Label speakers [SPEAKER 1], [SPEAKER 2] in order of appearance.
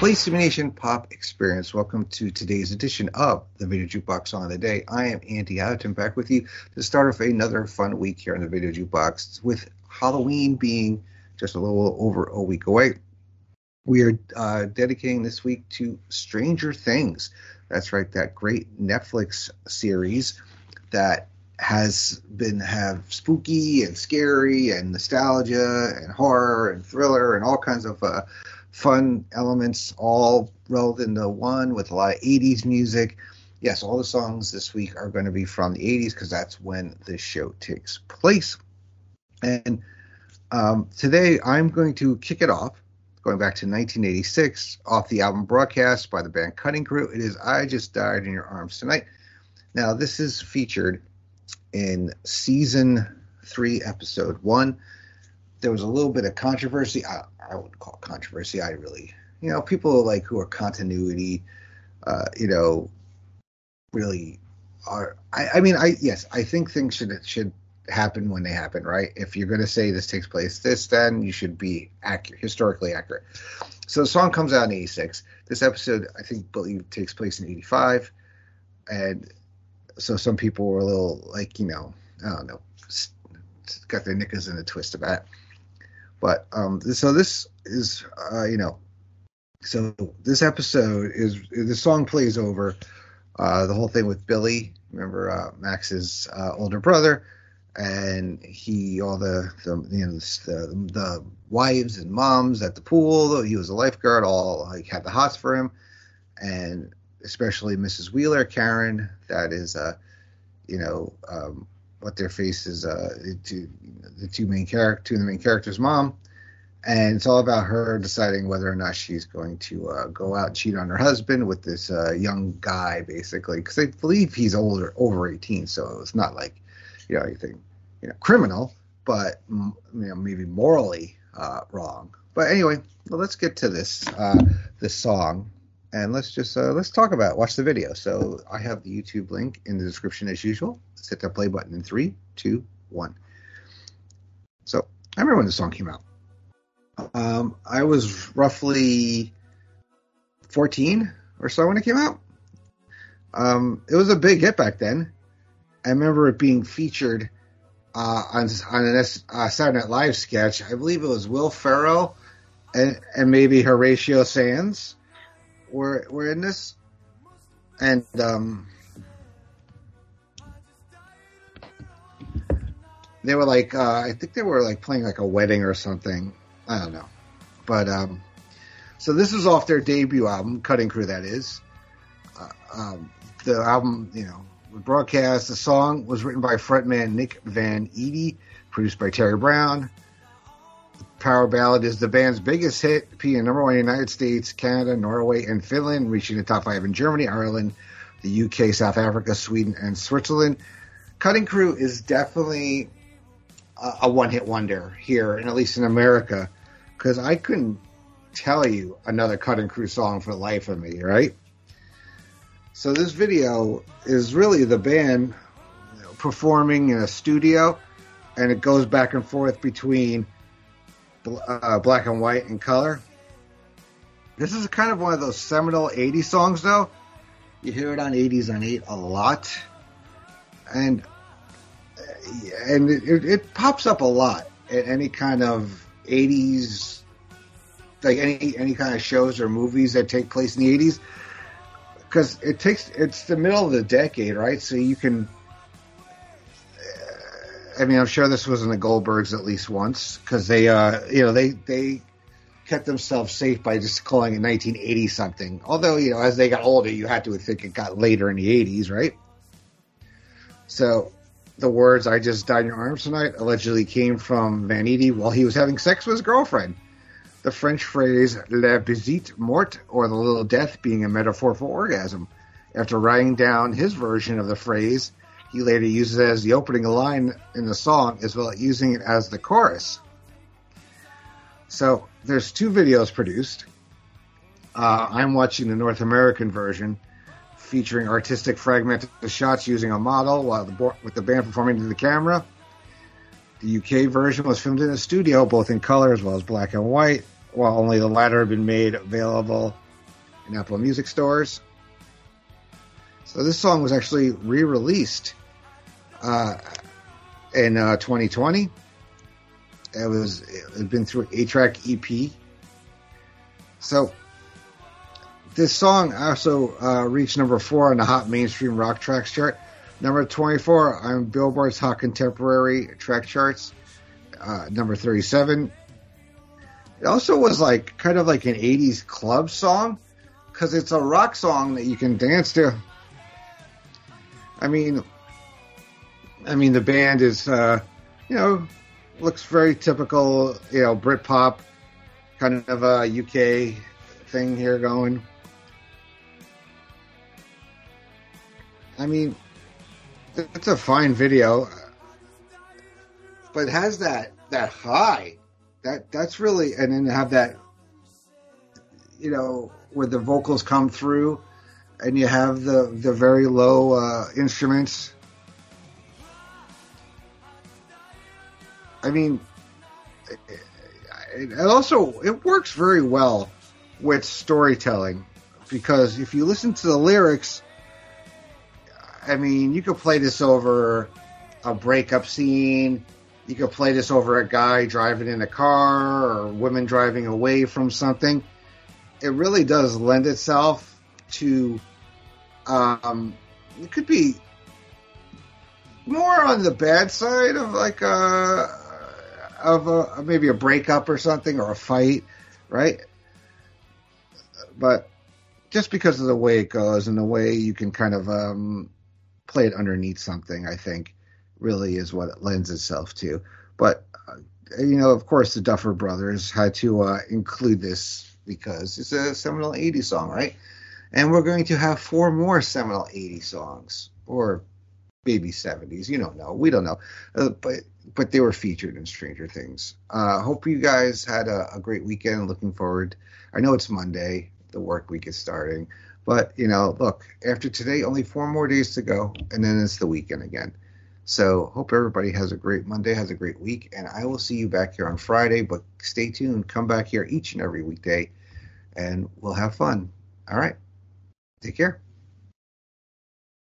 [SPEAKER 1] Be Nation Pop Experience. Welcome to today's edition of the Video Jukebox of the Day. I am Andy Atherton back with you to start off another fun week here on the Video Jukebox with Halloween being just a little over a week away we are uh, dedicating this week to Stranger Things. That's right, that great Netflix series that has been have spooky and scary and nostalgia and horror and thriller and all kinds of uh, fun elements all rolled into one with a lot of 80s music. Yes, all the songs this week are going to be from the 80s because that's when the show takes place. And um, today I'm going to kick it off going back to 1986 off the album broadcast by the band Cutting Crew. It is I Just Died in Your Arms Tonight. Now, this is featured in season three, episode one. There was a little bit of controversy. I, I wouldn't call it controversy. I really, you know, people like who are continuity, uh, you know, really are. I, I mean, I yes, I think things should should happen when they happen, right? If you're going to say this takes place this, then you should be accurate, historically accurate. So the song comes out in '86. This episode, I think, believe takes place in '85, and so some people were a little like, you know, I don't know, got their knickers in a twist about it. But um, so this is, uh, you know, so this episode is the song plays over uh, the whole thing with Billy. Remember uh, Max's uh, older brother and he all the, the you know the, the wives and moms at the pool he was a lifeguard all like had the hots for him and especially mrs wheeler karen that is uh you know um what their face is uh two, the two main character two of the main characters mom. And it's all about her deciding whether or not she's going to uh, go out and cheat on her husband with this uh, young guy basically. Because they believe he's older over 18 so it's not like you know anything you know criminal, but you know maybe morally uh, wrong. But anyway, well, let's get to this uh, this song and let's just uh, let's talk about it. watch the video. So I have the YouTube link in the description as usual. Let's hit the play button in three, two, one. So I remember when the song came out. Um, I was roughly 14 or so when it came out. Um, it was a big hit back then. I remember it being featured uh, on on an uh, Saturday Night Live sketch. I believe it was Will Ferrell and and maybe Horatio Sanz were were in this, and um, they were like uh, I think they were like playing like a wedding or something. I don't know, but um, so this is off their debut album, Cutting Crew. That is. Uh, um, the album, you know, broadcast. The song was written by frontman Nick Van Eede, produced by Terry Brown. Power ballad is the band's biggest hit, being number one in the United States, Canada, Norway, and Finland, reaching the top five in Germany, Ireland, the UK, South Africa, Sweden, and Switzerland. Cutting Crew is definitely a, a one-hit wonder here, and at least in America, because I couldn't tell you another Cutting Crew song for the life of me, right? So this video is really the band performing in a studio, and it goes back and forth between uh, black and white and color. This is kind of one of those seminal 80s songs, though. You hear it on 80s on 8 a lot. And and it, it pops up a lot at any kind of 80s, like any any kind of shows or movies that take place in the 80s because it takes it's the middle of the decade, right? So you can. I mean, I'm sure this was in the Goldbergs at least once because they, uh, you know, they they kept themselves safe by just calling it 1980 something. Although, you know, as they got older, you had to think it got later in the 80s, right? So the words "I just died in your arms tonight" allegedly came from Van Eede while he was having sex with his girlfriend. the French phrase "la petite mort" or the little death being a metaphor for orgasm. After writing down his version of the phrase, he later uses it as the opening line in the song, as well as using it as the chorus. So there's two videos produced. Uh, I'm watching the North American version, featuring artistic fragmented shots using a model while the with the band performing to the camera. The UK version was filmed in a studio, both in color as well as black and white, while only the latter had been made available in Apple Music stores. So this song was actually re-released uh, in uh, 2020. It was it had been through a track EP. So this song also uh, reached number four on the Hot Mainstream Rock Tracks chart. Number 24 on Billboard's Hot Contemporary track charts. Uh, number 37. It also was like kind of like an 80s club song because it's a rock song that you can dance to. I mean, I mean the band is, uh, you know, looks very typical, you know, Britpop kind of a UK thing here going. I mean, it's a fine video, but it has that that high. That that's really, and then have that, you know, where the vocals come through, and you have the the very low uh, instruments. I mean, it also it works very well with storytelling because if you listen to the lyrics I mean, you could play this over a breakup scene. You could play this over a guy driving in a car or women driving away from something. It really does lend itself to. Um, it could be more on the bad side of like a of a maybe a breakup or something or a fight, right? But just because of the way it goes and the way you can kind of um, play it underneath something, I think, really is what it lends itself to. But, uh, you know, of course, the Duffer Brothers had to uh, include this because it's a seminal 80 song, right? And we're going to have four more seminal 80 songs, or maybe 70s. You don't know. We don't know. Uh, but but they were featured in Stranger Things. Uh, hope you guys had a, a great weekend. Looking forward. I know it's Monday. The work week is starting. But, you know, look, after today, only four more days to go, and then it's the weekend again. So, hope everybody has a great Monday, has a great week, and I will see you back here on Friday. But stay tuned. Come back here each and every weekday, and we'll have fun. All right. Take care.